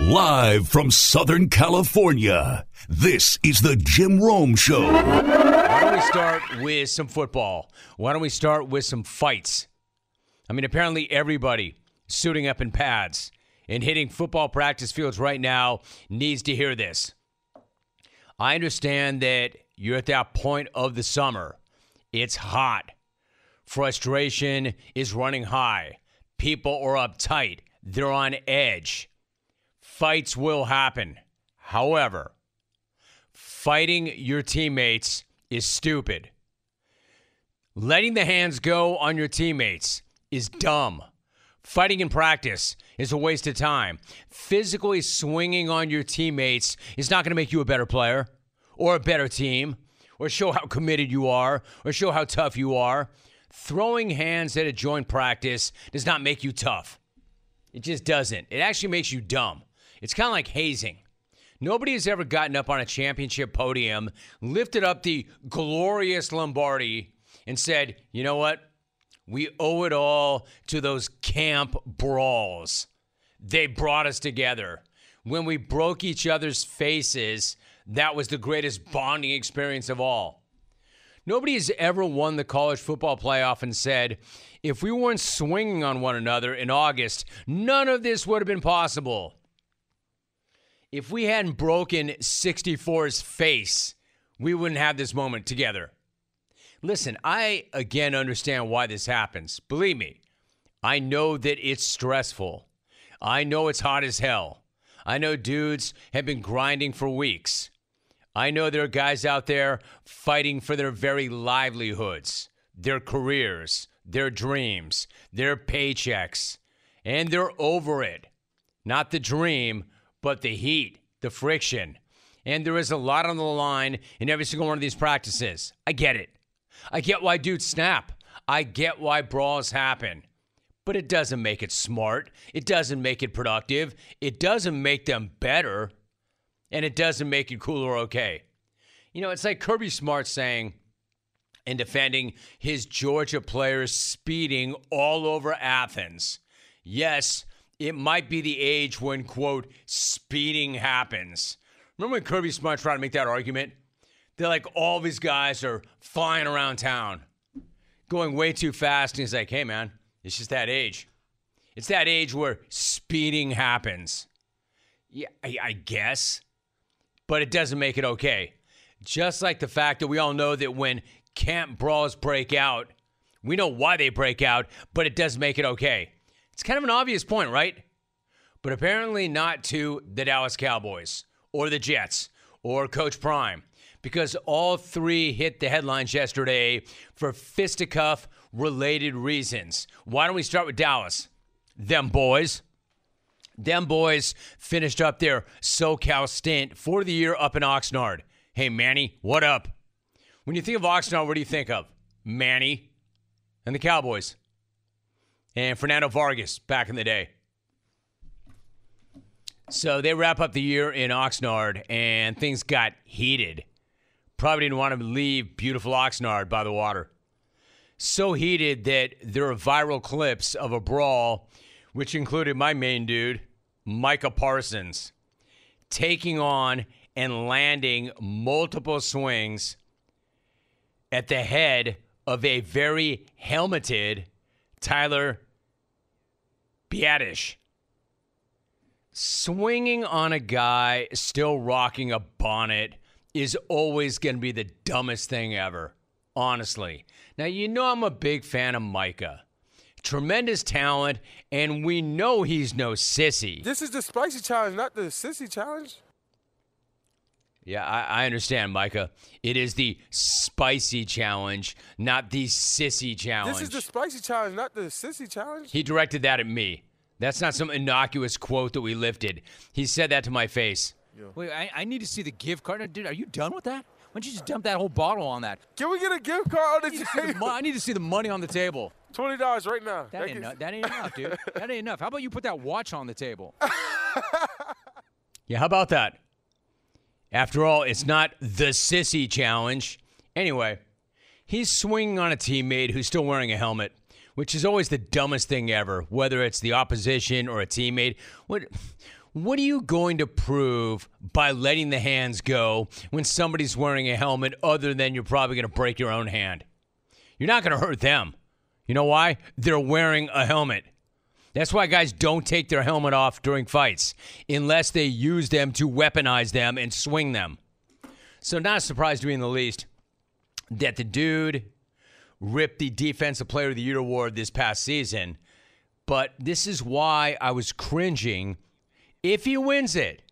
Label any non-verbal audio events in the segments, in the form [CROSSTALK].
Live from Southern California, this is the Jim Rome Show. Why don't we start with some football? Why don't we start with some fights? I mean, apparently everybody suiting up in pads and hitting football practice fields right now needs to hear this. I understand that you're at that point of the summer. It's hot. Frustration is running high. People are uptight. They're on edge. Fights will happen. However, fighting your teammates is stupid. Letting the hands go on your teammates is dumb. Fighting in practice is a waste of time. Physically swinging on your teammates is not going to make you a better player or a better team or show how committed you are or show how tough you are. Throwing hands at a joint practice does not make you tough. It just doesn't. It actually makes you dumb. It's kind of like hazing. Nobody has ever gotten up on a championship podium, lifted up the glorious Lombardi, and said, you know what? We owe it all to those camp brawls. They brought us together. When we broke each other's faces, that was the greatest bonding experience of all. Nobody has ever won the college football playoff and said, if we weren't swinging on one another in August, none of this would have been possible. If we hadn't broken 64's face, we wouldn't have this moment together. Listen, I again understand why this happens. Believe me, I know that it's stressful. I know it's hot as hell. I know dudes have been grinding for weeks. I know there are guys out there fighting for their very livelihoods, their careers, their dreams, their paychecks, and they're over it. Not the dream, but the heat, the friction. And there is a lot on the line in every single one of these practices. I get it. I get why dudes snap. I get why brawls happen. But it doesn't make it smart. It doesn't make it productive. It doesn't make them better. And it doesn't make it cool or okay. You know, it's like Kirby Smart saying and defending his Georgia players speeding all over Athens. Yes, it might be the age when, quote, speeding happens. Remember when Kirby Smart tried to make that argument? They're like, all these guys are flying around town, going way too fast. And he's like, hey, man, it's just that age. It's that age where speeding happens. Yeah, I, I guess. But it doesn't make it okay. Just like the fact that we all know that when camp brawls break out, we know why they break out, but it does make it okay. It's kind of an obvious point, right? But apparently not to the Dallas Cowboys or the Jets or Coach Prime because all three hit the headlines yesterday for fisticuff related reasons. Why don't we start with Dallas? Them boys. Them boys finished up their SoCal stint for the year up in Oxnard. Hey, Manny, what up? When you think of Oxnard, what do you think of? Manny and the Cowboys. And Fernando Vargas back in the day. So they wrap up the year in Oxnard, and things got heated. Probably didn't want to leave beautiful Oxnard by the water. So heated that there are viral clips of a brawl, which included my main dude, Micah Parsons, taking on and landing multiple swings at the head of a very helmeted Tyler Biadasz. Swinging on a guy still rocking a bonnet is always going to be the dumbest thing ever, honestly. Now, you know I'm a big fan of Micah. Tremendous talent, and we know he's no sissy. This is the spicy challenge, not the sissy challenge. Yeah, I, I, understand, Micah. It is the spicy challenge, not the sissy challenge. This is the spicy challenge, not the sissy challenge. He directed that at me. That's not some innocuous quote that we lifted. He said that to my face. Wait, I, I, need to see the gift card. Dude, are you done with that? Why don't you just dump that whole bottle on that? Can we get a gift card on the I table? The I need to see the money on the table. Twenty dollars right now. That, that, ain't no, that ain't enough, dude. [LAUGHS] that ain't enough. How about you put that watch on the table? [LAUGHS] yeah, how about that? After all, it's not the sissy challenge. Anyway, he's swinging on a teammate who's still wearing a helmet, which is always the dumbest thing ever, whether it's the opposition or a teammate. What What are you going to prove by letting the hands go when somebody's wearing a helmet other than you're probably going to break your own hand? You're not going to hurt them. You know why? They're wearing a helmet. That's why guys don't take their helmet off during fights unless they use them to weaponize them and swing them. So, not a surprise to me in the least that the dude ripped the Defensive Player of the Year award this past season. But this is why I was cringing if he wins it.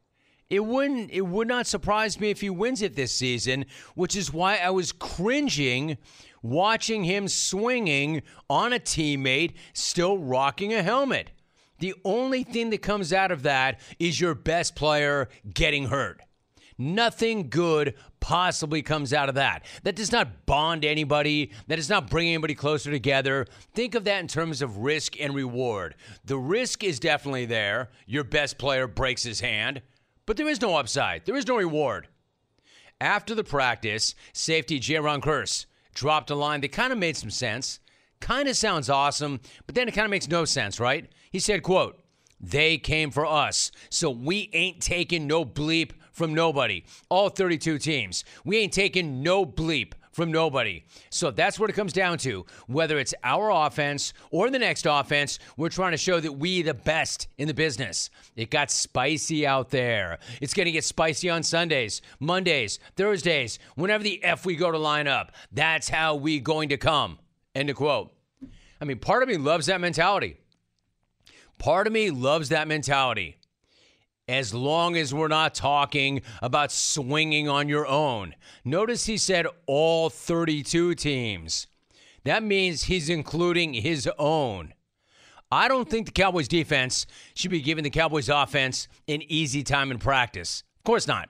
It wouldn't it would not surprise me if he wins it this season, which is why I was cringing watching him swinging on a teammate still rocking a helmet. The only thing that comes out of that is your best player getting hurt. Nothing good possibly comes out of that. That does not bond anybody. That does not bring anybody closer together. Think of that in terms of risk and reward. The risk is definitely there. Your best player breaks his hand, but there is no upside. There is no reward. After the practice, safety Jayron Kearse dropped a line that kind of made some sense. Kind of sounds awesome, but then it kind of makes no sense, right? He said, quote, they came for us, so we ain't taking no bleep from nobody. All 32 teams. We ain't taking no bleep from nobody. So that's what it comes down to. Whether it's our offense or the next offense, we're trying to show that we the best in the business. It got spicy out there. It's going to get spicy on Sundays, Mondays, Thursdays, whenever the F we go to line up. That's how we going to come. End of quote. I mean, part of me loves that mentality. Part of me loves that mentality as long as we're not talking about swinging on your own. Notice he said all 32 teams. That means he's including his own. I don't think the Cowboys defense should be giving the Cowboys offense an easy time in practice. Of course not.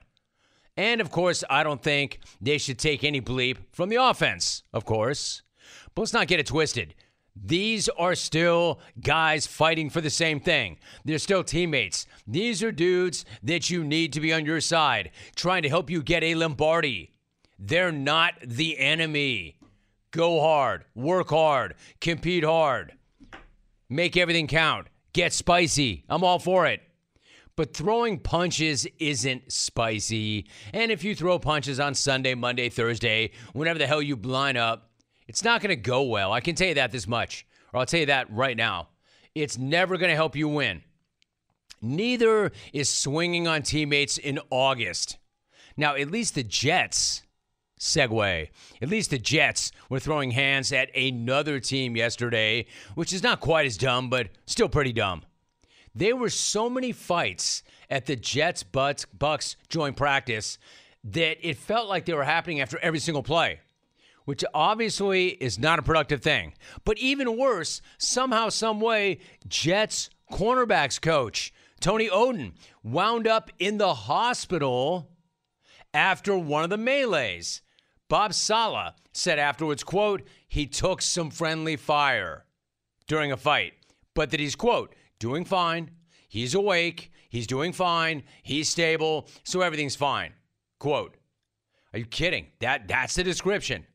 And of course, I don't think they should take any bleep from the offense, of course. But let's not get it twisted. These are still guys fighting for the same thing. They're still teammates. These are dudes that you need to be on your side, trying to help you get a Lombardi. They're not the enemy. Go hard, work hard, compete hard, make everything count, get spicy. I'm all for it. But throwing punches isn't spicy. And if you throw punches on Sunday, Monday, Thursday, whenever the hell you line up, it's not going to go well. I can tell you that this much, or I'll tell you that right now. It's never going to help you win. Neither is swinging on teammates in August. Now, at least the Jets, segue, at least the Jets were throwing hands at another team yesterday, which is not quite as dumb, but still pretty dumb. There were so many fights at the Jets Bucks joint practice that it felt like they were happening after every single play which obviously is not a productive thing. But even worse, somehow, some way, Jets cornerbacks coach Tony Oden wound up in the hospital after one of the melees. Bob Saleh said afterwards, quote, he took some friendly fire during a fight, but that he's, quote, doing fine. He's awake. He's doing fine. He's stable. So everything's fine. Quote. Are you kidding? That that's the description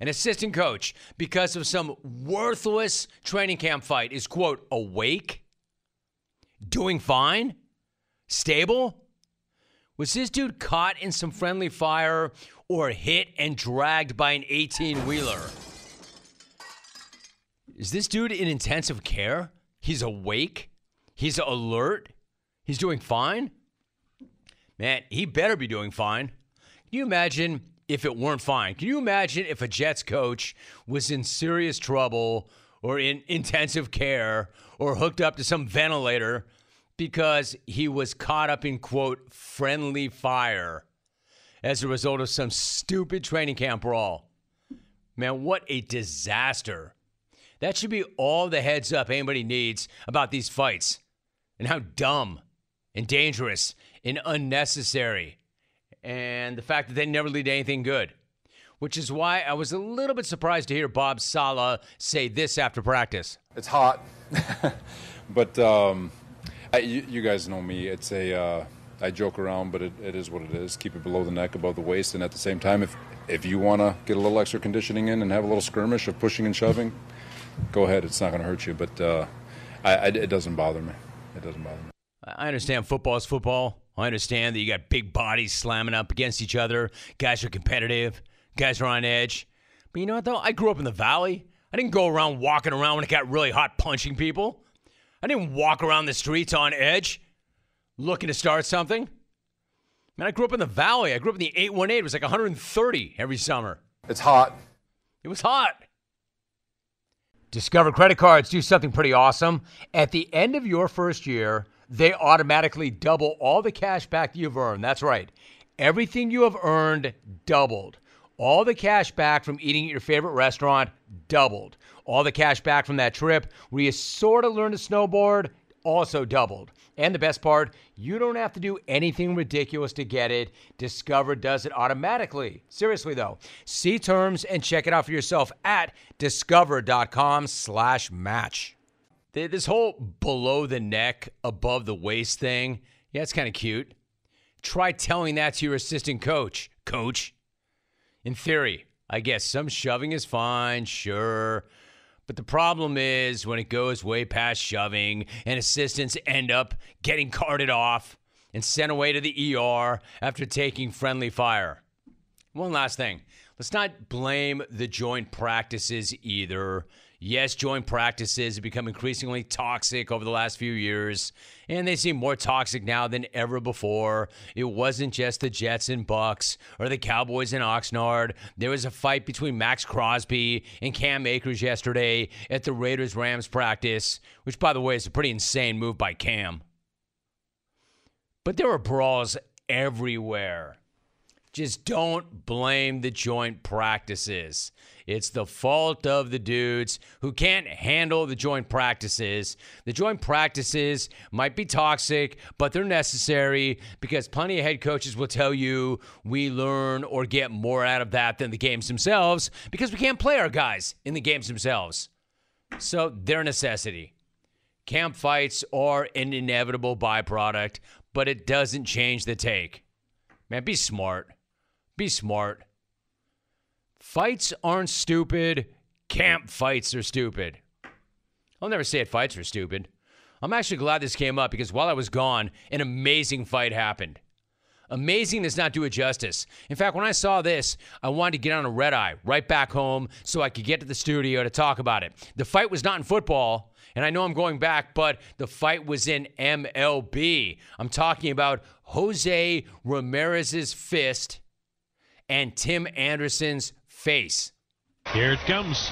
an assistant coach, because of some worthless training camp fight, is, quote, awake, doing fine, stable? Was this dude caught in some friendly fire or hit and dragged by an 18 wheeler? Is this dude in intensive care? He's awake? He's alert? He's doing fine? Man, he better be doing fine. Can you imagine if it weren't fine. Can you imagine if a Jets coach was in serious trouble or in intensive care or hooked up to some ventilator because he was caught up in, quote, friendly fire as a result of some stupid training camp brawl? Man, what a disaster. That should be all the heads up anybody needs about these fights and how dumb and dangerous and unnecessary and the fact that they never lead to anything good. Which is why I was a little bit surprised to hear Bob Saleh say this after practice. It's hot, [LAUGHS] but um, I, you, you, guys know me. It's a uh, I joke around, but it, it is what it is. Keep it below the neck, above the waist, and at the same time, if if you want to get a little extra conditioning in and have a little skirmish of pushing and shoving, go ahead. It's not going to hurt you, but uh, I, I, it doesn't bother me. It doesn't bother me. I understand football is football. I understand that you got big bodies slamming up against each other. Guys are competitive. Guys are on edge. But you know what, though? I grew up in the valley. I didn't go around walking around when it got really hot punching people. I didn't walk around the streets on edge looking to start something. Man, I grew up in the valley. I grew up in the 818. It was like 130 every summer. It's hot. It was hot. Discover credit cards do something pretty awesome. At the end of your first year, they automatically double all the cash back you've earned. That's right. Everything you have earned doubled. All the cash back from eating at your favorite restaurant doubled. All the cash back from that trip where you sort of learned to snowboard also doubled. And the best part, you don't have to do anything ridiculous to get it. Discover does it automatically. Seriously though, see terms and check it out for yourself at discover.com/match. This whole below the neck, above the waist thing, yeah, it's kind of cute. Try telling that to your assistant coach. Coach, in theory, I guess some shoving is fine, sure. But the problem is when it goes way past shoving and assistants end up getting carted off and sent away to the ER after taking friendly fire. One last thing. Let's not blame the joint practices either. Yes, joint practices have become increasingly toxic over the last few years, and they seem more toxic now than ever before. It wasn't just the Jets and Bucks or the Cowboys and Oxnard. There was a fight between Maxx Crosby and Cam Akers yesterday at the Raiders Rams practice, which, by the way, is a pretty insane move by Cam. But there were brawls everywhere. Just don't blame the joint practices. It's the fault of the dudes who can't handle the joint practices. The joint practices might be toxic, but they're necessary because plenty of head coaches will tell you we learn or get more out of that than the games themselves because we can't play our guys in the games themselves. So they're a necessity. Camp fights are an inevitable byproduct, but it doesn't change the take. Man, be smart. Be smart. Fights aren't stupid. Camp fights are stupid. I'll never say it fights are stupid. I'm actually glad this came up because while I was gone, an amazing fight happened. Amazing does not do it justice. In fact, when I saw this, I wanted to get on a red eye right back home so I could get to the studio to talk about it. The fight was not in football, and I know I'm going back, but the fight was in MLB. I'm talking about Jose Ramirez's fist and Tim Anderson's face. Here it comes.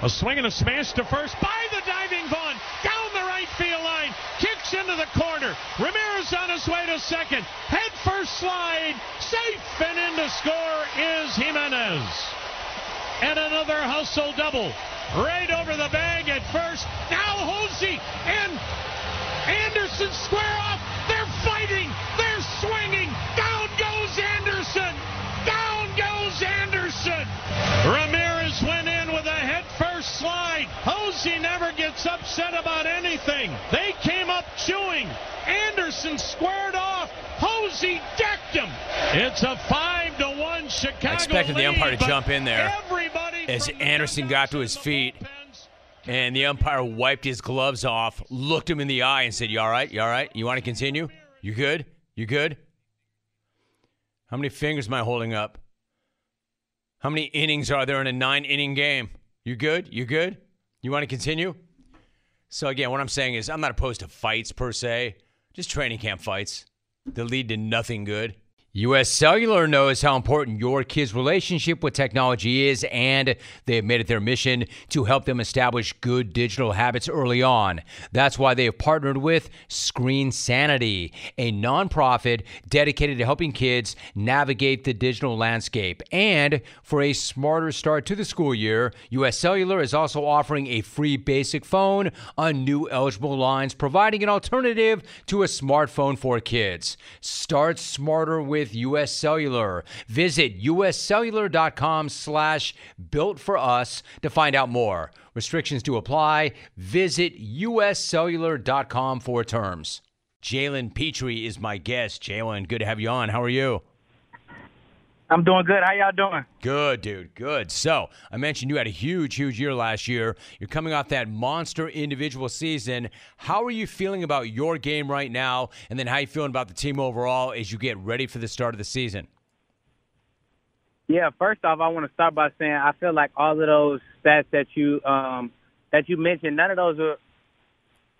A swing and a smash to first by the diving Vaughn. Down the right field line. Kicks into the corner. Ramirez on his way to second. Head first slide. Safe and in to score is Jimenez. And another hustle double. Right over the bag at first. Now Jose and Anderson square off. They're fighting. They're swinging. Down goes Anderson. Down goes Anderson. Ramirez went in with a head first slide. Jose never gets upset about anything. They came up chewing. Anderson squared off. Jose decked him. It's a five to one Chicago. I expected the umpire to jump in there everybody as Anderson got to his feet. And the umpire wiped his gloves off, looked him in the eye, and said, You all right? You all right? You want to continue? You good? You good? How many fingers am I holding up? How many innings are there in a nine inning game? You good? You good? You want to continue? So, again, what I'm saying is, I'm not opposed to fights per se, just training camp fights that lead to nothing good. US Cellular knows how important your kids' relationship with technology is, and they have made it their mission to help them establish good digital habits early on. That's why they have partnered with Screen Sanity, a nonprofit dedicated to helping kids navigate the digital landscape. And for a smarter start to the school year, US Cellular is also offering a free basic phone on new eligible lines, providing an alternative to a smartphone for kids. Start smarter with US Cellular. Visit uscellular.com slash built for us to find out more. Restrictions to apply. Visit uscellular.com for terms. Jalen Pitre is my guest. Jalen, good to have you on. How are you? I'm doing good. How y'all doing? Good, dude. Good. So, I mentioned you had a huge, huge year last year. You're coming off that monster individual season. How are you feeling about your game right now? And then how are you feeling about the team overall as you get ready for the start of the season? Yeah, first off, I want to start by saying I feel like all of those stats that you um, that you mentioned, none of those are.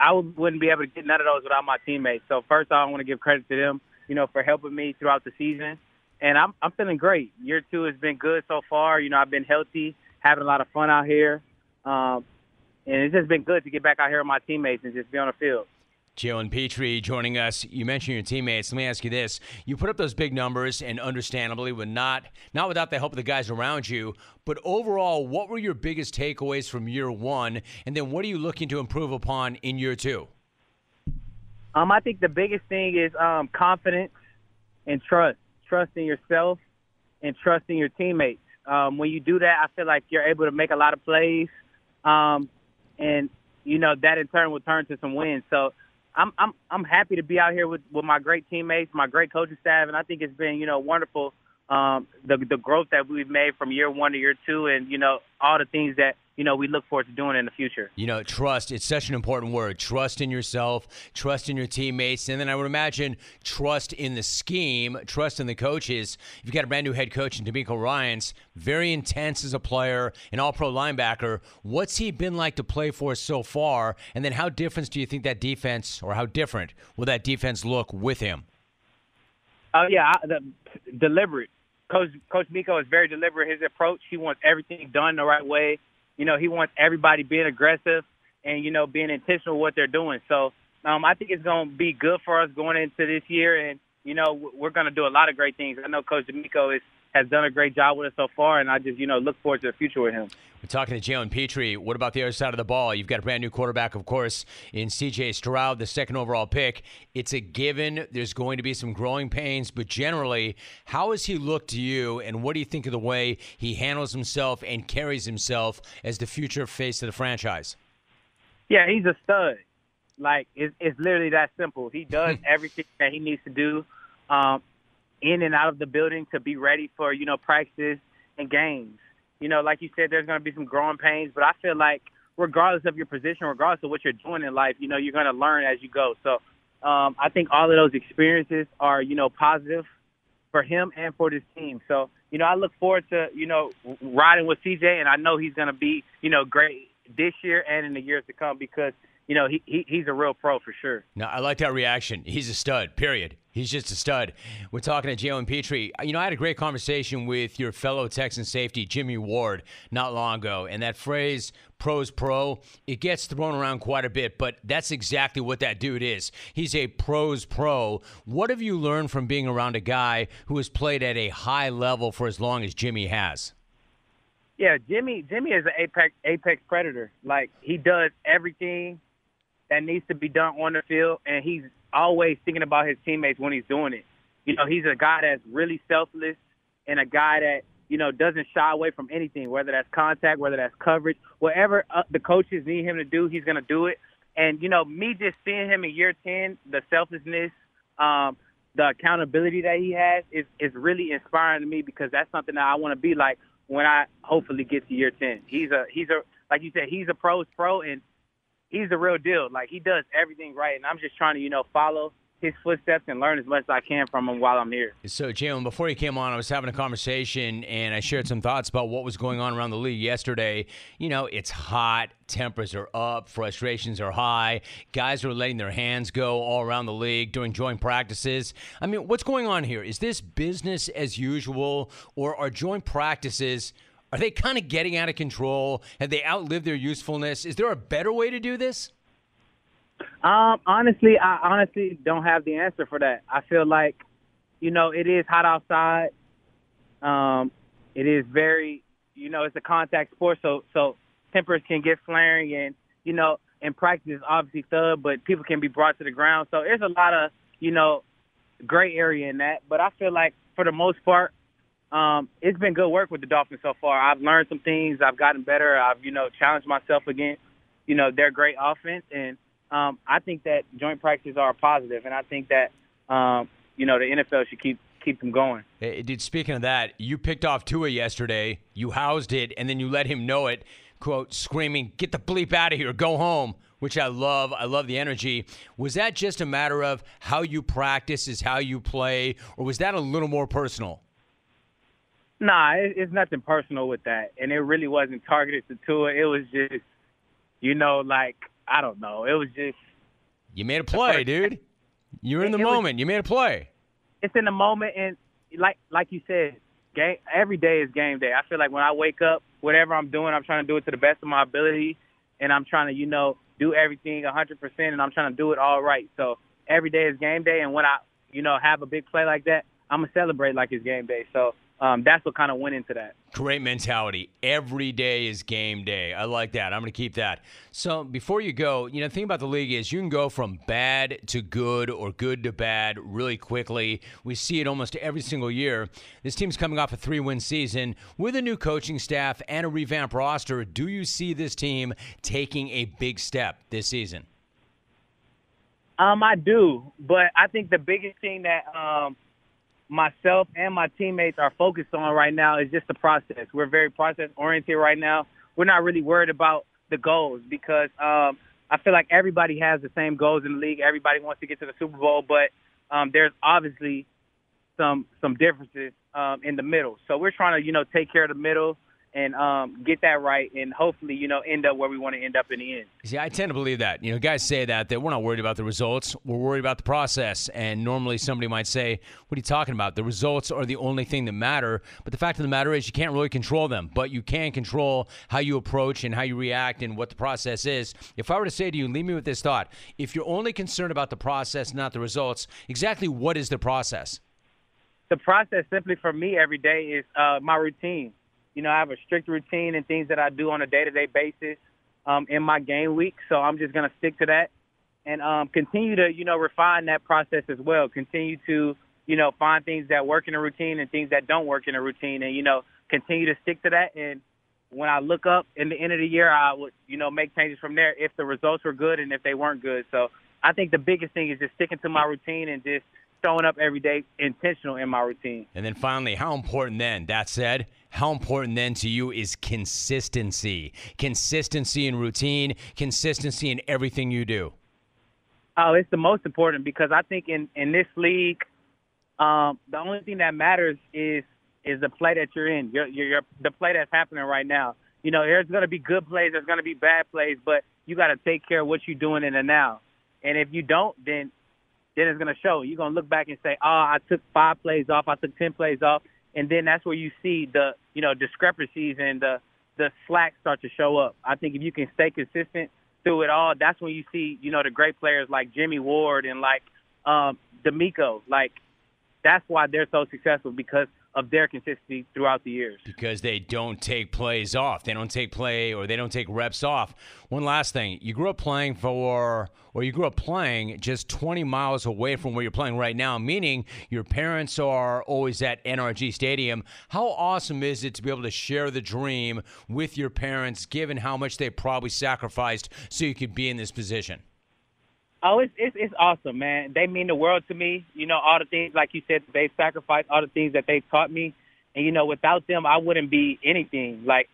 I wouldn't be able to get none of those without my teammates. So first off, I want to give credit to them, you know, for helping me throughout the season. And I'm I'm feeling great. Year two has been good so far. You know, I've been healthy, having a lot of fun out here, um, and it's just been good to get back out here with my teammates and just be on the field. Jalen Pitre joining us. You mentioned your teammates. Let me ask you this: You put up those big numbers, and understandably, with not not without the help of the guys around you. But overall, what were your biggest takeaways from year one? And then, what are you looking to improve upon in year two? Um, I think the biggest thing is um, confidence and trust. Trust in yourself and trust in your teammates. Um, when you do that, I feel like you're able to make a lot of plays, um, and you know that in turn will turn to some wins. So I'm I'm I'm happy to be out here with with my great teammates, my great coaching staff, and I think it's been you know wonderful um, the the growth that we've made from year one to year two, and you know all the things that you know we look forward to doing in the future. You know, trust. It's such an important word. Trust in yourself, trust in your teammates, and then I would imagine trust in the scheme, trust in the coaches. You've got a brand new head coach in DeMeco Ryans, very intense as a player, an All-Pro linebacker. What's he been like to play for so far? And then how different do you think that defense, or how different will that defense look with him? Oh yeah, I, the, deliberate. Coach Coach Miko is very deliberate. His approach, he wants everything done the right way. You know, he wants everybody being aggressive and you know being intentional with what they're doing. So um, I think it's going to be good for us going into this year, and you know we're going to do a lot of great things. I know Coach DeMeco is has done a great job with us so far, and I just you know look forward to the future with him. We're talking to Jalen Pitre. What about the other side of the ball? You've got a brand new quarterback, of course, in CJ Stroud, the second overall pick. It's a given. There's going to be some growing pains, but generally, how has he looked to you, and what do you think of the way he handles himself and carries himself as the future face of the franchise? Yeah, he's a stud. Like it's, it's literally that simple. He does [LAUGHS] everything that he needs to do, um, in and out of the building to be ready for you know practices and games. You know, like you said, there's going to be some growing pains, but I feel like regardless of your position, regardless of what you're doing in life, you know, you're going to learn as you go. So um, I think all of those experiences are you know positive for him and for this team. So you know, I look forward to you know riding with CJ, and I know he's going to be you know great this year and in the years to come because you know he, he he's a real pro for sure. No, I like that reaction. He's a stud. Period. He's just a stud. We're talking to Jalen Pitre. You know, I had a great conversation with your fellow Texan safety, Jimmy Ward, not long ago. And that phrase, pros pro, it gets thrown around quite a bit, but that's exactly what that dude is. He's a pros pro. What have you learned from being around a guy who has played at a high level for as long as Jimmy has? Yeah, Jimmy Jimmy is an apex apex predator. Like he does everything that needs to be done on the field, and he's always thinking about his teammates when he's doing it. You know, he's a guy that's really selfless and a guy that you know doesn't shy away from anything, whether that's contact, whether that's coverage, whatever uh, the coaches need him to do, he's to do it. And you know, me just seeing him in year ten, the selflessness, um, the accountability that he has is is really inspiring to me because that's something that I want to be like when I hopefully get to year ten. He's a he's a like you said, he's a pros pro and he's the real deal. Like he does everything right, and I'm just trying to you know follow his footsteps and learn as much as I can from him while I'm here. So, Jalen, before you came on, I was having a conversation and I shared some thoughts about what was going on around the league yesterday. You know, it's hot, tempers are up, frustrations are high, guys are letting their hands go all around the league during joint practices. I mean, what's going on here? Is this business as usual, or are joint practices? Are they kind of getting out of control? Have they outlived their usefulness? Is there a better way to do this? Um, honestly, I honestly don't have the answer for that. I feel like, you know, it is hot outside. Um, it is very, you know, it's a contact sport, so so tempers can get flaring, and you know, in practice, obviously thug, but people can be brought to the ground. So there's a lot of, you know, gray area in that. But I feel like for the most part, um, it's been good work with the Dolphins so far. I've learned some things. I've gotten better. I've, you know, challenged myself against, you know, their great offense. And um, I think that joint practices are positive, and I think that, um, you know, the NFL should keep keep them going. Hey, dude, speaking of that, you picked off Tua yesterday. You housed it, and then you let him know it. Quote, screaming, "Get the bleep out of here! Go home!" Which I love. I love the energy. Was that just a matter of how you practice, is how you play, or was that a little more personal? Nah, it, it's nothing personal with that, and it really wasn't targeted to Tua. It was just, you know, like I don't know. It was just You made a play, dude. You were in the It was- moment. You made a play. it's in the moment, and like like you said, game every day is game day. I feel like when I wake up, whatever I'm doing, I'm trying to do it to the best of my ability, and I'm trying to, you know, do everything 100%, and I'm trying to do it all right. So every day is game day, and when I, you know, have a big play like that, I'm gonna celebrate like it's game day. So um, that's what kind of went into that. Great mentality. Every day is game day. I like that. I'm going to keep that. So before you go, you know, the thing about the league is you can go from bad to good or good to bad really quickly. We see it almost every single year. This team's coming off a three win season with a new coaching staff and a revamped roster. Do you see this team taking a big step this season? Um, I do, but I think the biggest thing that um, myself and my teammates are focused on right now is just the process. We're very process oriented right now. We're not really worried about the goals because um, I feel like everybody has the same goals in the league. Everybody wants to get to the Super Bowl, but um, there's obviously some some differences um, in the middle. So we're trying to you know take care of the middle and um, get that right, and hopefully you know end up where we want to end up in the end. See, I tend to believe that. You know, guys say that that we're not worried about the results. We're worried about the process. And normally somebody might say, "What are you talking about? The results are the only thing that matter." But the fact of the matter is, you can't really control them, but you can control how you approach and how you react and what the process is. If I were to say to you, leave me with this thought: If you're only concerned about the process, not the results, exactly what is the process? the process simply for me every day is uh, my routine. You know, I have a strict routine and things that I do on a day-to-day basis um, in my game week. So I'm just going to stick to that and um, continue to, you know, refine that process as well. Continue to, you know, find things that work in a routine and things that don't work in a routine and, you know, continue to stick to that. And when I look up in the end of the year, I would, you know, make changes from there if the results were good and if they weren't good. So I think the biggest thing is just sticking to my routine and just showing up every day intentional in my routine. And then finally, how important then, that said, how important then to you is consistency? Consistency in routine, consistency in everything you do. Oh, it's the most important because I think in in this league, um, the only thing that matters is is the play that you're in. Your your, your the play that's happening right now. You know, there's going to be good plays, there's going to be bad plays, but you got to take care of what you're doing in the now. And if you don't, then then it's going to show. You're going to look back and say, "Oh, I took five plays off, I took ten plays off," and then that's where you see the you know discrepancies and the the slack start to show up. I think if you can stay consistent through it all, that's when you see you know the great players like Jimmy Ward and like um, DeMeco. Like that's why they're so successful because of their consistency throughout the years. because they don't take plays off. They don't take play or they don't take reps off. One last thing. You grew up playing for, or you grew up playing just 20 miles away from where you're playing right now, meaning your parents are always at NRG Stadium. How awesome is it to be able to share the dream with your parents, given how much they probably sacrificed so you could be in this position? Oh, it's it's it's awesome, man. They mean the world to me. You know, all the things like you said, they've sacrificed all the things that they've taught me, and you know, without them, I wouldn't be anything. Like,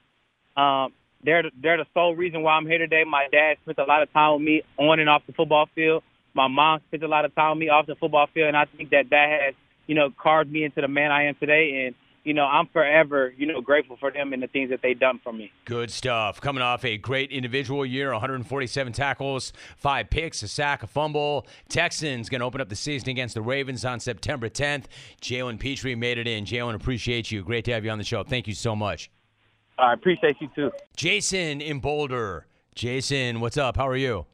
um, they're they're the sole reason why I'm here today. My dad spent a lot of time with me on and off the football field. My mom spent a lot of time with me off the football field, and I think that that has you know carved me into the man I am today. And you know, I'm forever you know grateful for them and the things that they've done for me. Good stuff. Coming off a great individual year 147 tackles, five picks, a sack, a fumble. Texans going to open up the season against the Ravens on September 10th. Jalen Pitre made it in. Jalen, appreciate you. Great to have you on the show. Thank you so much. I appreciate you too. Jason in Boulder. Jason, what's up? How are you?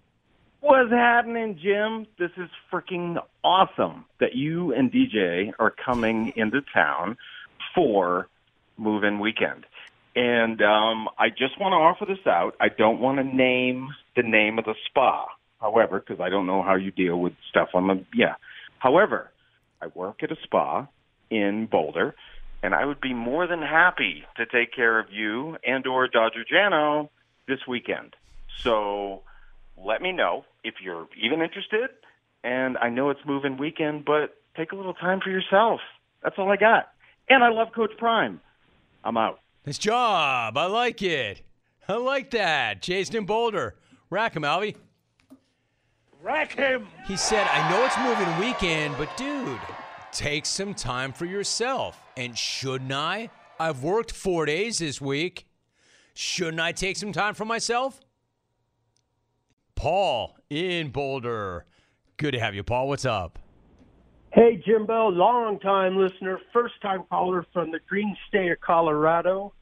What's happening, Jim? This is freaking awesome that you and DJ are coming into town for move in weekend. And um, I just want to offer this out. I don't want to name the name of the spa, however, because I don't know how you deal with stuff on the. Yeah. However, I work at a spa in Boulder, and I would be more than happy to take care of you and or Dodger Jano this weekend. So let me know if you're even interested. And I know it's moving weekend, but take a little time for yourself. That's all I got. And I love Coach Prime. I'm out. Nice job. I like it. I like that. Jason Boulder. Rack him, Alvy. Rack him. He said, I know it's moving weekend, but dude, take some time for yourself. And shouldn't I? I've worked four days this week. Shouldn't I take some time for myself? Paul in Boulder. Good to have you, Paul. What's up? Hey, Jimbo, long time listener, first time caller from the green state of Colorado.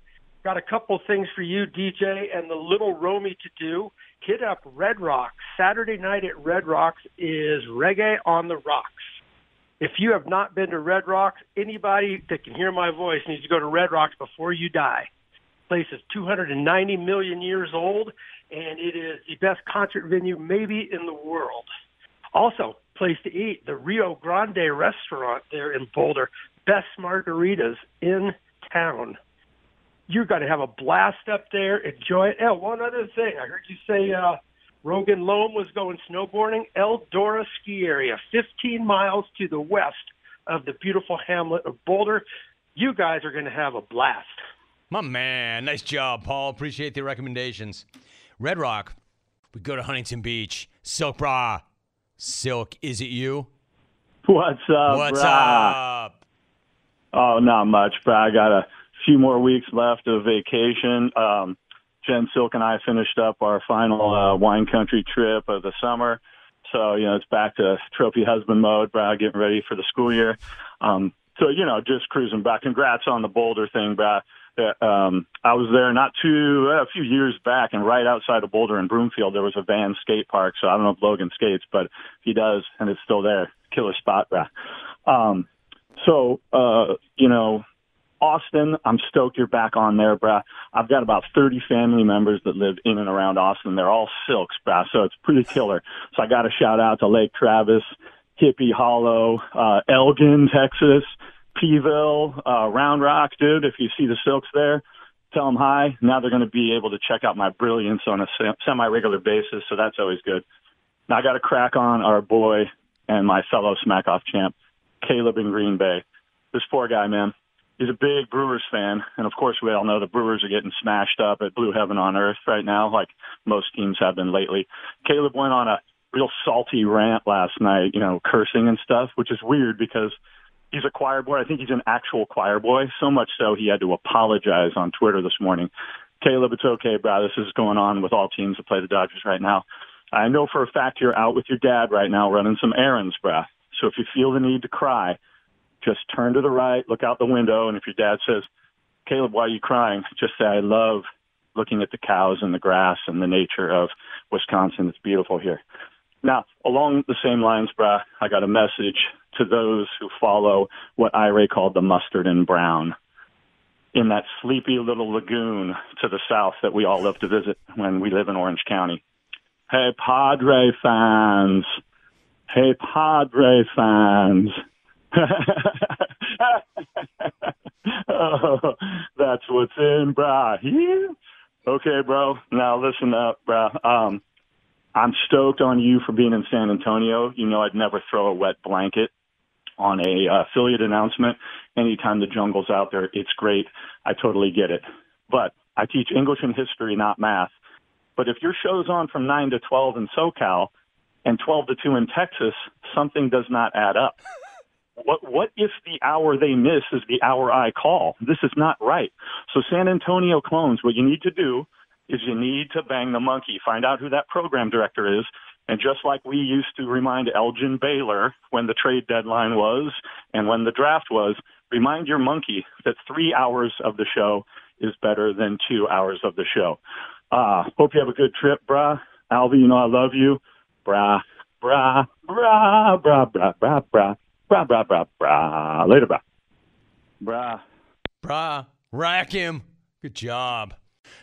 Got a couple things for you, DJ, and the little Romy to do. Hit up Red Rocks. Saturday night at Red Rocks is Reggae on the Rocks. If you have not been to Red Rocks, anybody that can hear my voice needs to go to Red Rocks before you die. place is 290 million years old, and it is the best concert venue maybe in the world. Also, place to eat, the Rio Grande restaurant there in Boulder. Best margaritas in town. You're going to have a blast up there. Enjoy it. Oh, one other thing. I heard you say uh, Rogan Loam was going snowboarding. Eldora Ski Area, 15 miles to the west of the beautiful hamlet of Boulder. You guys are going to have a blast. My man. Nice job, Paul. Appreciate the recommendations. Red Rock. We go to Huntington Beach. Silk Bra. Silk, is it you? What's up, What's brah? up? Oh, not much, bro. I got a few more weeks left of vacation. Um, Jen Silk and I finished up our final uh, wine country trip of the summer. So, you know, it's back to trophy husband mode, bro, getting ready for the school year. Um, so, you know, just cruising back. Congrats on the Boulder thing, bro. Uh, um, I was there not too, uh, a few years back, and right outside of Boulder in Broomfield, there was a Van skate park. So I don't know if Logan skates, but he does, and it's still there. Killer spot, bro. Um, so, uh, you know, Austin, I'm stoked you're back on there, bruh. I've got about 30 family members that live in and around Austin. They're all silks, bruh, so it's pretty killer. So I got to shout out to Lake Travis, Hippie Hollow, uh, Elgin, Texas, Peeville, uh, Round Rock, dude. If you see the silks there, tell them hi. Now they're going to be able to check out my brilliance on a se- semi-regular basis, so that's always good. Now I got to crack on our boy and my fellow Smack Off champ, Caleb in Green Bay. This poor guy, man he's a big Brewers fan, and of course we all know the Brewers are getting smashed up at blue heaven on earth right now, like most teams have been lately. Caleb went on a real salty rant last night, you know, cursing and stuff, which is weird because he's a choir boy. I think he's an actual choir boy, so much so he had to apologize on Twitter this morning. Caleb, it's okay, bro. This is going on with all teams that play the Dodgers right now. I know for a fact you're out with your dad right now running some errands, bruh. So if you feel the need to cry, just turn to the right, look out the window, and if your dad says, Caleb, why are you crying? Just say, I love looking at the cows and the grass and the nature of Wisconsin. It's beautiful here. Now, along the same lines, brah, I got a message to those who follow what Ira called the mustard and brown in that sleepy little lagoon to the south that we all love to visit when we live in Orange County. Hey, Padre fans. Hey, Padre fans. [LAUGHS] oh, that's what's in, brah. Okay, bro. Now listen up, brah. Um, I'm stoked on you for being in San Antonio. You know I'd never throw a wet blanket on a uh, affiliate announcement. Anytime the jungle's out there, it's great. I totally get it. But I teach English and history, not math. But if your show's on from 9 to 12 in SoCal and 12 to 2 in Texas, something does not add up. What what if the hour they miss is the hour I call? This is not right. So San Antonio clones, what you need to do is you need to bang the monkey, find out who that program director is, and just like we used to remind Elgin Baylor when the trade deadline was and when the draft was, remind your monkey that three hours of the show is better than two hours of the show. Uh, hope you have a good trip, brah. Alvy, you know I love you. Brah, brah, brah, brah, brah, brah, brah. Brah, brah, brah, brah. Later, brah. Brah. Brah. Rack him. Good job.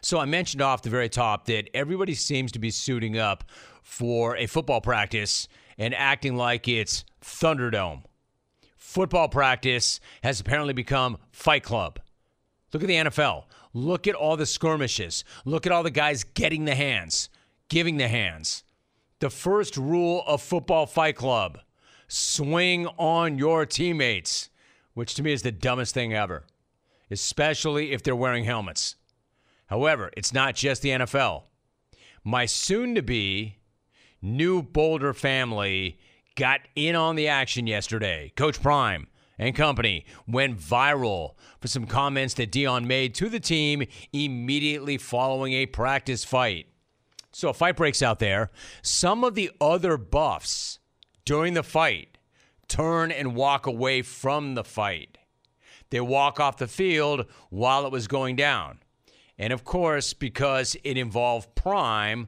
So I mentioned off the very top that everybody seems to be suiting up for a football practice and acting like it's Thunderdome. Football practice has apparently become Fight Club. Look at the NFL. Look at all the skirmishes. Look at all the guys getting the hands, giving the hands. The first rule of Football Fight Club swing on your teammates. which to me is the dumbest thing ever, especially if they're wearing helmets. However, it's not just the NFL. My soon to be new Boulder family got in on the action yesterday. Coach Prime and company went viral for some comments that Deion made to the team immediately following a practice fight. So a fight breaks out there. Some of the other buffs during the fight turn and walk away from the fight. They walk off the field while it was going down. And of course, because it involved Prime,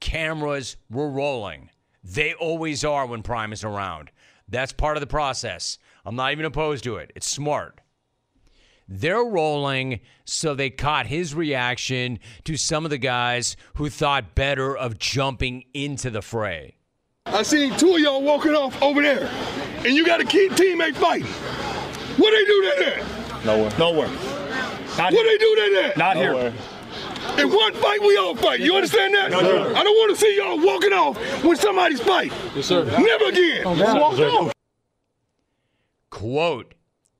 cameras were rolling. They always are when Prime is around. That's part of the process. I'm not even opposed to it. It's smart. They're rolling, so they caught his reaction to some of the guys who thought better of jumping into the fray. I seen two of y'all walking off over there, and you got a key teammate fighting. What they do that at? Nowhere. Nowhere. Not what they do that at? Not here. In one fight, we all fight. You understand that? No, sir. I don't want to see y'all walking off when somebody's fight. Yes, sir. Never again. Oh, yes, Walk sir. off. Quote,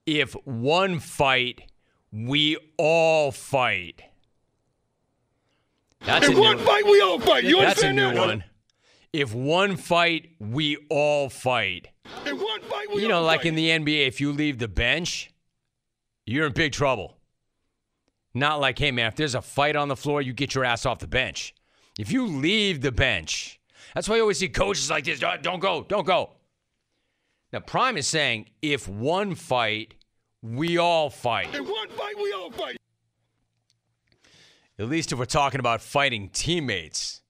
if one fight, we all fight. That's In a one new, fight, we all fight. You That's a new that? one. If one fight, we all fight. In one fight, we You know, all like fight. in the NBA, if you leave the bench, you're in big trouble. Not like, hey, man, if there's a fight on the floor, you get your ass off the bench. If you leave the bench, that's why you always see coaches like this "Don't- don't go, don't go. Now, Prime is saying if one fight, we all fight. In one fight, we all fight. At least if we're talking about fighting teammates.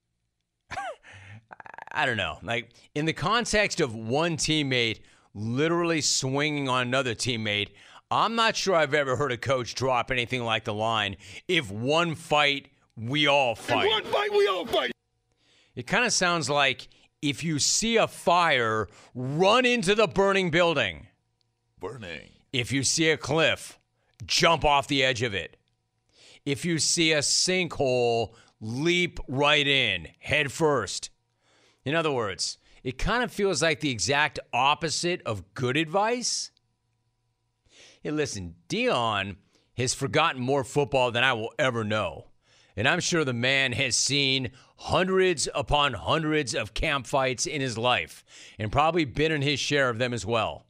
[LAUGHS] I don't know. Like, in the context of one teammate literally swinging on another teammate, I'm not sure I've ever heard a coach drop anything like the line if one fight, we all fight. one fight, we all fight. It kind of sounds like if you see a fire, run into the burning building. Burning. If you see a cliff, jump off the edge of it. If you see a sinkhole, leap right in, head first. In other words, it kind of feels like the exact opposite of good advice. Hey, listen, Deion has forgotten more football than I will ever know. And I'm sure the man has seen hundreds upon hundreds of camp fights in his life and probably been in his share of them as well.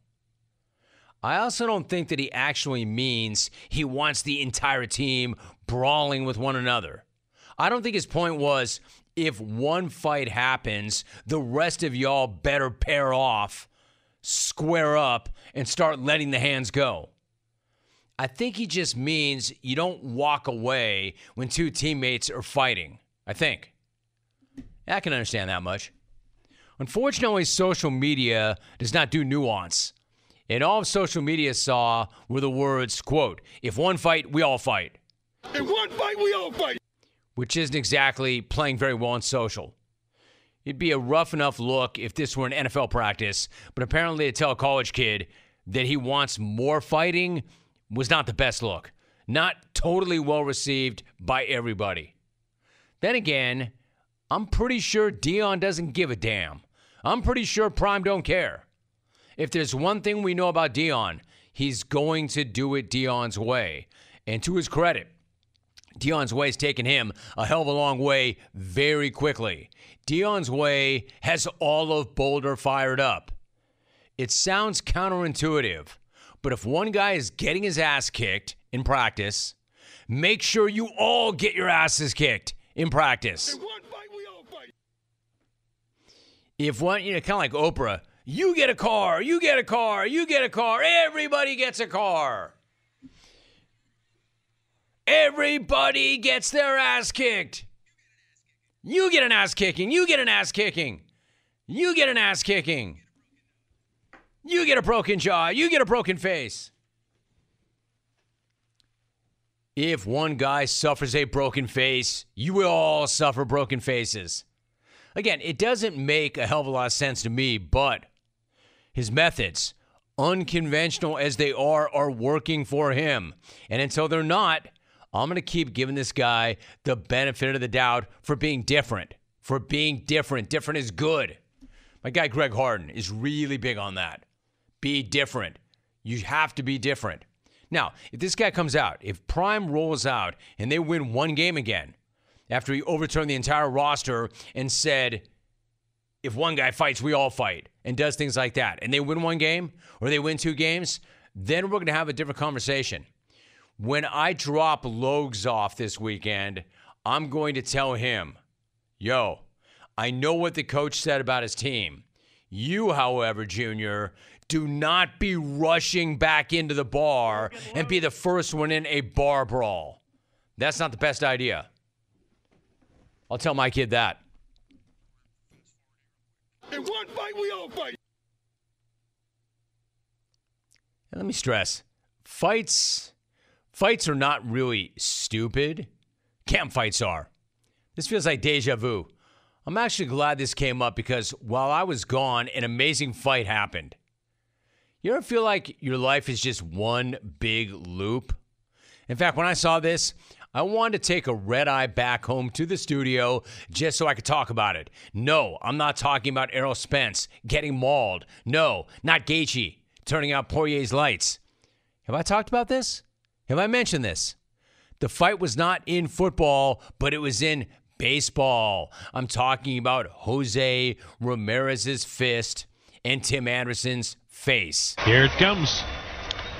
I also don't think that he actually means he wants the entire team brawling with one another. I don't think his point was if one fight happens, the rest of y'all better pair off, square up, and start letting the hands go. I think he just means you don't walk away when two teammates are fighting. I think. I can understand that much. Unfortunately, social media does not do nuance. And all of social media saw were the words, quote, if one fight, we all fight, In one fight, we all fight. which isn't exactly playing very well on social. It'd be a rough enough look if this were an NFL practice, but apparently to tell a college kid that he wants more fighting was not the best look. Not totally well received by everybody. Then again, I'm pretty sure Deion doesn't give a damn. I'm pretty sure Prime don't care. If there's one thing we know about Deion, he's going to do it Deion's way. And to his credit, Deion's way has taken him a hell of a long way very quickly. Deion's way has all of Boulder fired up. It sounds counterintuitive, but if one guy is getting his ass kicked in practice, make sure you all get your asses kicked in practice. In one fight, we all fight. If one, you know, kind of like Oprah, you get a car, you get a car, you get a car, everybody gets a car. Everybody gets their ass kicked. You get an ass kicking, you get an ass kicking, you get an ass kicking. You get a broken jaw, you get a broken face. If one guy suffers a broken face, you will all suffer broken faces. Again, it doesn't make a hell of a lot of sense to me, but his methods, unconventional as they are, are working for him. And until they're not, I'm going to keep giving this guy the benefit of the doubt for being different. For being different. Different is good. My guy Greg Harden is really big on that. Be different. You have to be different. Now, if this guy comes out, if Prime rolls out and they win one game again, after he overturned the entire roster and said, if one guy fights, we all fight, and does things like that, and they win one game or they win two games, then we're going to have a different conversation. When I drop Logs off this weekend, I'm going to tell him, yo, I know what the coach said about his team. You, however, Junior, do not be rushing back into the bar and be the first one in a bar brawl. That's not the best idea. I'll tell my kid that. In one fight, we all fight. And let me stress fights fights are not really stupid camp fights are this feels like deja vu i'm actually glad this came up because while i was gone an amazing fight happened you ever feel like your life is just one big loop in fact when i saw this I wanted to take a red eye back home to the studio just so I could talk about it. No, I'm not talking about Errol Spence getting mauled. No, not Gaethje turning out Poirier's lights. Have I talked about this? Have I mentioned this? The fight was not in football, but it was in baseball. I'm talking about Jose Ramirez's fist and Tim Anderson's face. Here it comes.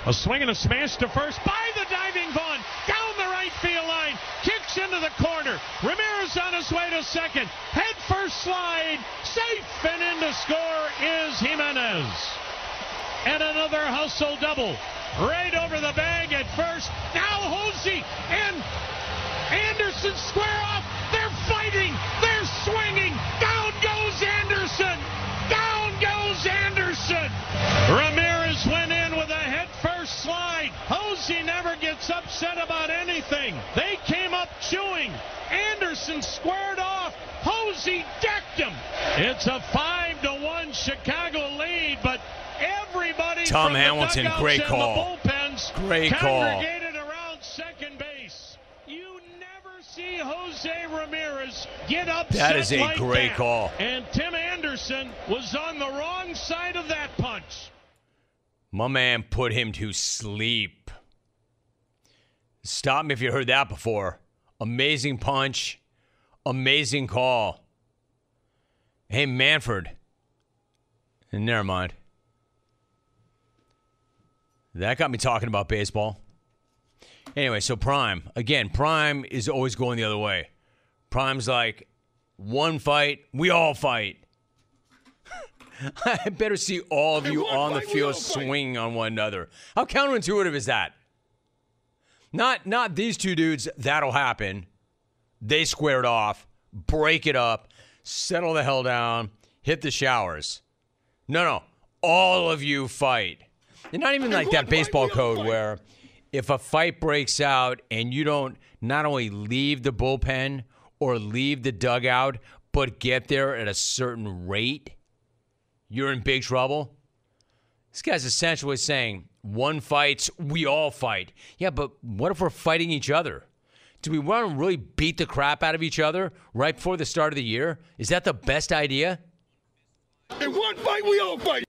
A swing and a smash to first by the diving Vaughn. Down the right field line. Kicks into the corner. Ramirez on his way to second. Head first slide. Safe and in to score is Jimenez. And another hustle double. Right over the bag at first. Now Jose anything. They came up chewing. Anderson squared off. Jose decked him. It's a five to one Chicago lead, but everybody Tom Hamilton, great call. The bullpens Great call. congregated around second base. You never see Jose Ramirez get upset That is a like great that. call. And Tim Anderson was on the wrong side of that punch. My man put him to sleep. Stop me if you heard that before. Amazing punch. Amazing call. Hey, Manford. Never mind. That got me talking about baseball. Anyway, so Prime. Again, Prime is always going the other way. Prime's like, one fight, we all fight. [LAUGHS] I better see all of you on the field swinging on one another. How counterintuitive is that? Not not these two dudes, that'll happen. They squared off, break it up, settle the hell down, hit the showers. No, no. All of you fight. And not even like that baseball code where if a fight breaks out and you don't not only leave the bullpen or leave the dugout, but get there at a certain rate, you're in big trouble. This guy's essentially saying one fights, we all fight. Yeah, but what if we're fighting each other? Do we want to really beat the crap out of each other right before the start of the year? Is that the best idea? In one fight, we all fight.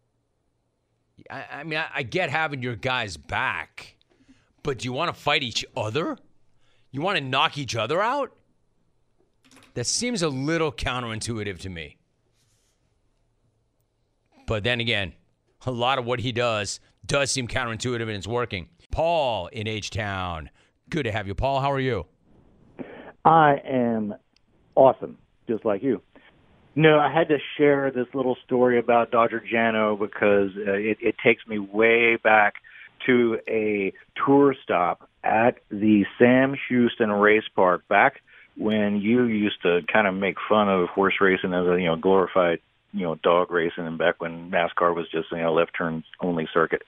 I, I mean, I, I get having your guys back, but do you want to fight each other? You want to knock each other out? That seems a little counterintuitive to me. But then again, a lot of what he does does seem counterintuitive and it's working. Paul in H Town. Good to have you, Paul. How are you? I am awesome, just like you. No, I had to share this little story about Dodger Jano because uh, it, it takes me way back to a tour stop at the Sam Houston Race Park back when you used to kind of make fun of horse racing as a you know glorified you know dog racing and back when NASCAR was just you know left turn only circuit.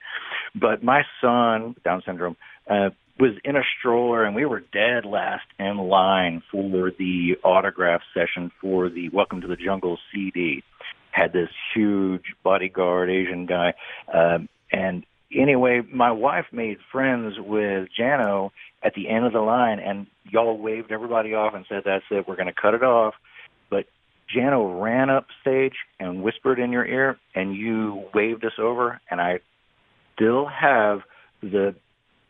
But my son, Down syndrome, uh, was in a stroller and we were dead last in line for the autograph session for the Welcome to the Jungle CD. Had this huge bodyguard Asian guy, um, and anyway, my wife made friends with Jano at the end of the line, and y'all waved everybody off and said, "That's it, we're going to cut it off." Jano ran up stage and whispered in your ear, and you waved us over, and I still have the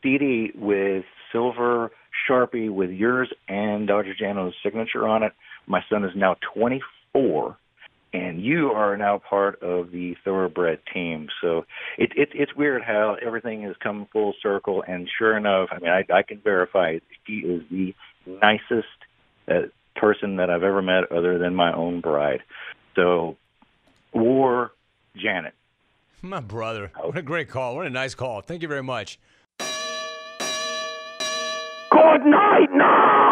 CD with silver Sharpie with yours and Dr. Jano's signature on it. My son is now 24, and you are now part of the Thoroughbred team. So it, it, it's weird how everything has come full circle. And sure enough, I mean, I, I can verify she is the nicest uh, person that I've ever met, other than my own bride. So, war Janet. My brother. Oh. What a great call. What a nice call. Thank you very much. Good night now!